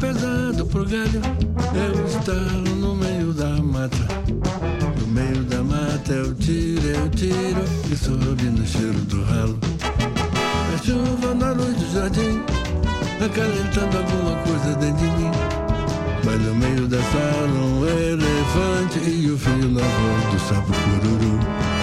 pesado pro galho. Eu estalo no meio da mata. No meio da mata eu tiro, eu tiro e sobe no cheiro do ralo. A chuva na luz do jardim, acalentando alguma coisa dentro de mim. Mas no meio da sala um elefante e o fio na voz do sapo cururu.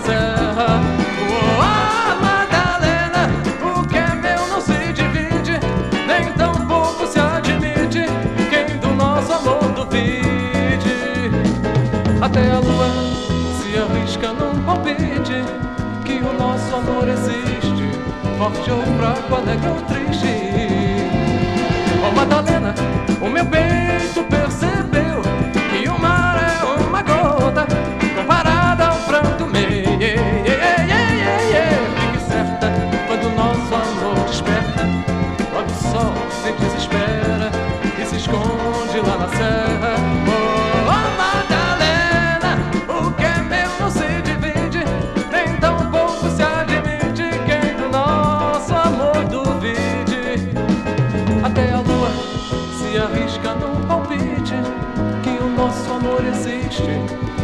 serra. Oh, Madalena, o que é meu não se divide, nem tão pouco se admite quem do nosso amor duvide. Até a lua se arrisca num palpite que o nosso amor existe, forte ou fraco, alegre ou triste. Oh, Madalena, o meu peito percebe.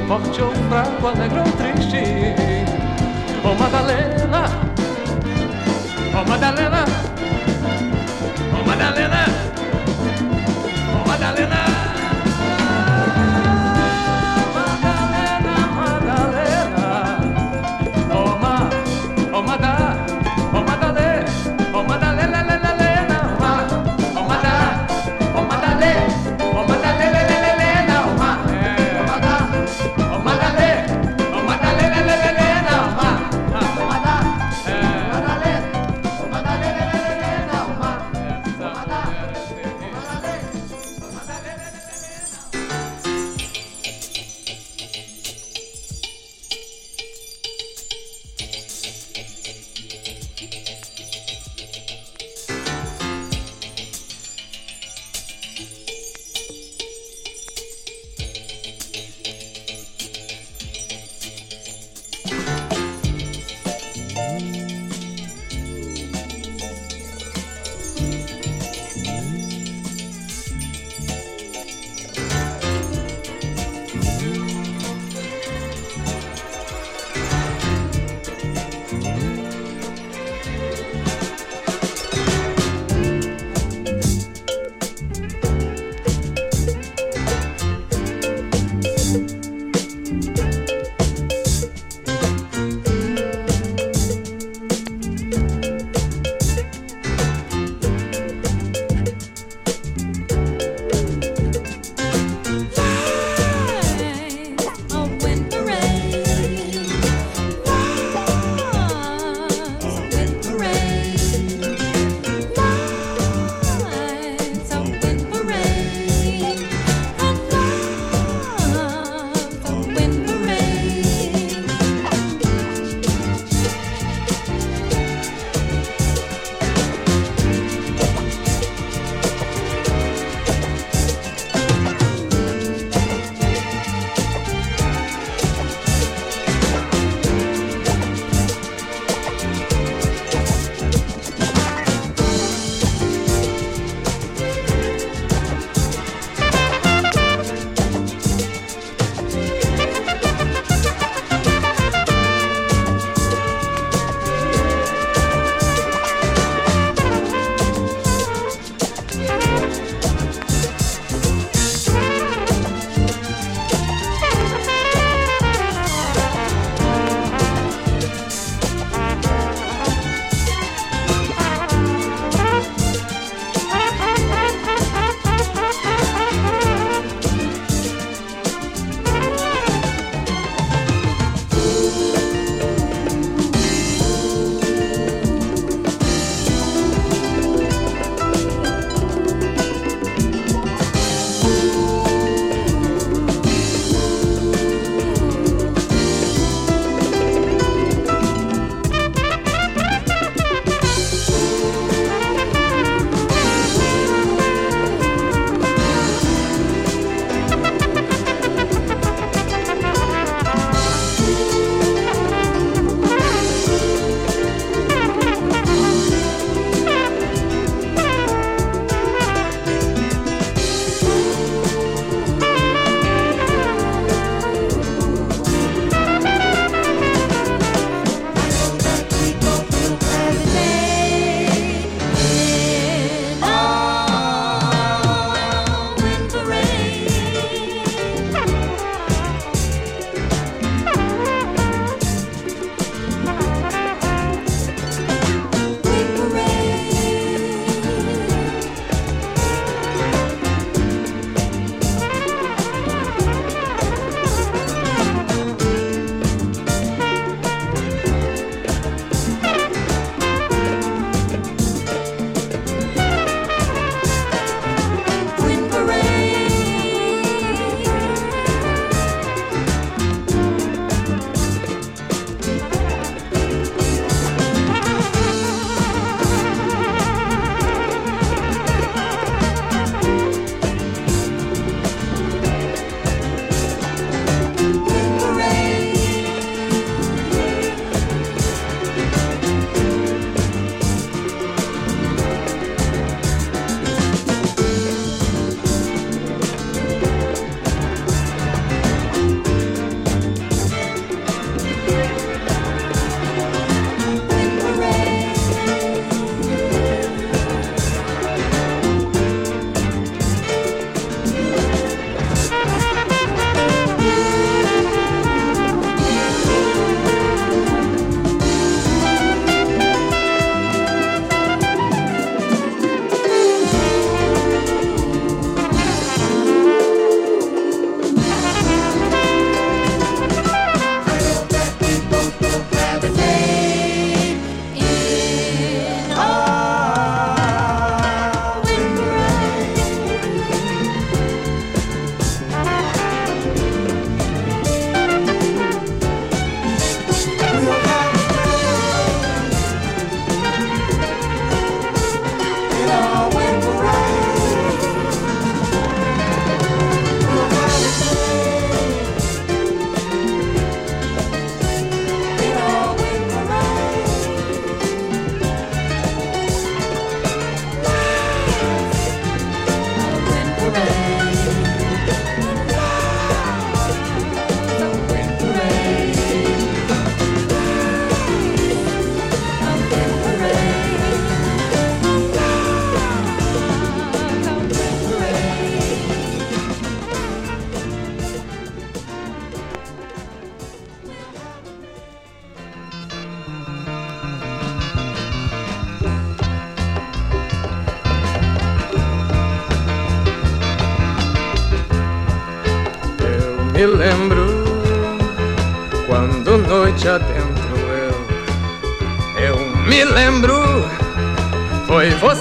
forte ou fraco, alegre ou triste. Ó oh, Madalena, ó oh, Madalena, ó oh, Madalena, ó oh, Madalena.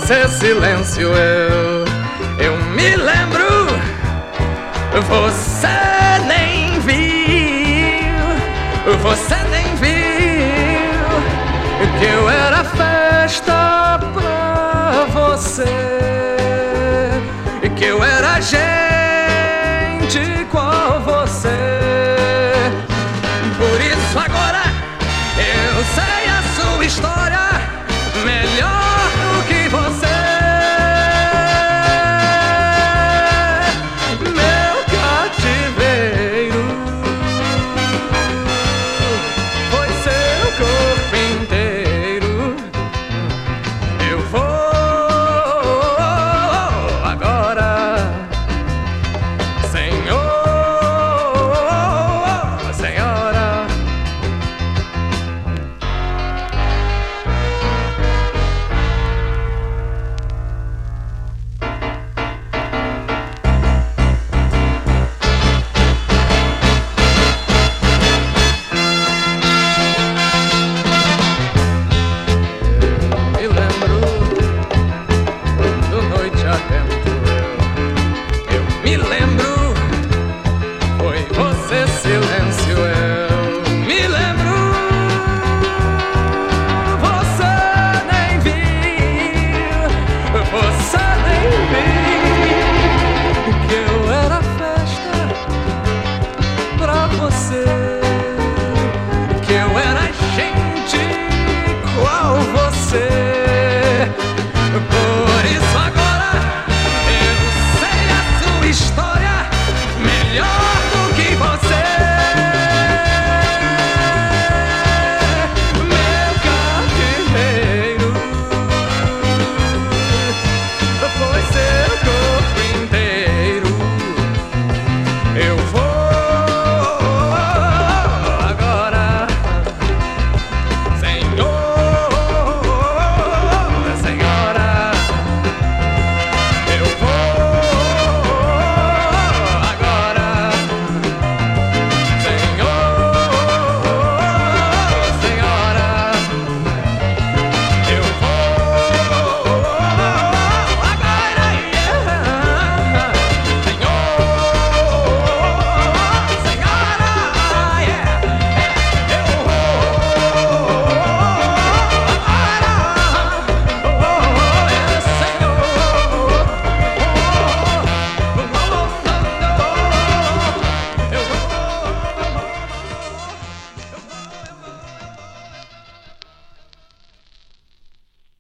Você, silêncio, eu, eu me lembro. Você